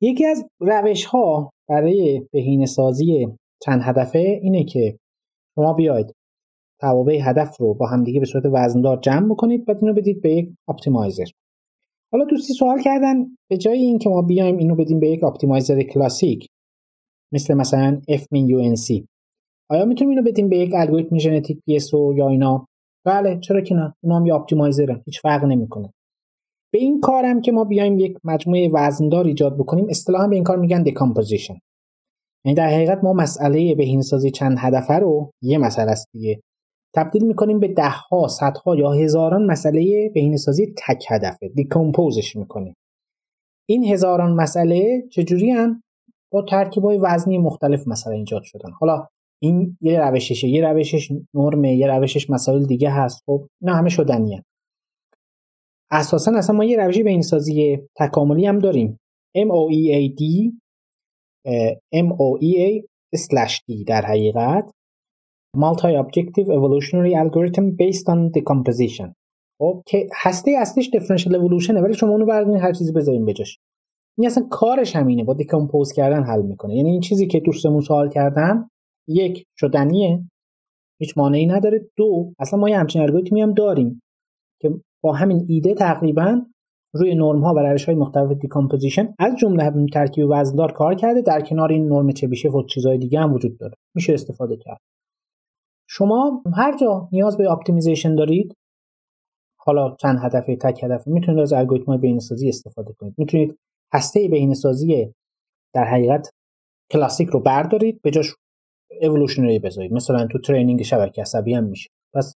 یکی از روش ها برای بهینه سازی چند هدفه اینه که شما بیاید توابع هدف رو با همدیگه به صورت وزندار جمع بکنید و اینو بدید به یک optimizer. حالا دوستی سوال کردن به جای اینکه ما بیایم اینو بدیم به یک optimizer کلاسیک مثل مثلا fminunc آیا می‌تونیم اینو بدیم به یک الگوریتم ژنتیک PSO یا اینا؟ بله چرا که نه؟ اونا هم یه optimizer ه هیچ فرق نمی‌کنه. به این کارم که ما بیایم یک مجموعه وزندار ایجاد بکنیم اصطلاحا به این کار میگن دکامپوزیشن یعنی در حقیقت ما مسئله بهینه‌سازی چند هدفه رو یه مسئله است دیگه تبدیل می‌کنیم به ده ها صدها یا هزاران مسئله بهینه‌سازی تک هدفه دیکامپوزش می‌کنیم. این هزاران مسئله چجوری هم با ترکیب های وزنی مختلف مثلا ایجاد شدن. حالا این یه روششه یه روشش نرمه یه روشش مسائل دیگه هست. خب نه همه شدنیه. اساسا اصلا ما یه روشی به این سازی تکاملی هم داریم. MOEAD MOEA slash D در حقیقت. Multi-Objective Evolutionary Algorithm Based on Decomposition. خب که هسته اصلیش differential evolution ولی شما اونو بردارین هر چیزی بذارین بجاش این اصلا کارش همینه با دیکامپوز کردن حل می‌کنه. یعنی این چیزی که دوستمون سوال کردن یک شدنیه. هیچ مانعی نداره. دو اصلا ما یه همچین الگوریتمی هم داریم که با همین ایده تقریبا روی نرم ها و روش های مختلف decomposition از جمله همین ترکیب وزندار کار کرده. در کنار این نرم چبیشف و چیزهای دیگه هم وجود داره. میشه استفاده کرد. شما هر جا نیاز به optimization دارید حالا چند هدف تک هدف می‌تونید از الگوریتم بهینه‌سازی استفاده کنید. می‌تونید هسته بهینه‌سازی در حقیقت کلاسیک رو بردارید به جاش evolutionary بذارید. مثلا تو training شبکه عصبی هم میشه. پس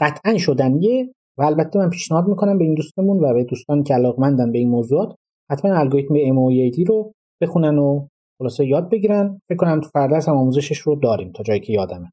قطعا شدنیه و البته من پیشنهاد می‌کنم به این دوستمون و به دوستان که علاقمندن به این موضوعات حتما الگوریتم MOEA/D رو بخونن و خلاصه یاد بگیرن. فکر کنم تو فرادرس هم آموزشش رو داریم تا جایی که یادمه.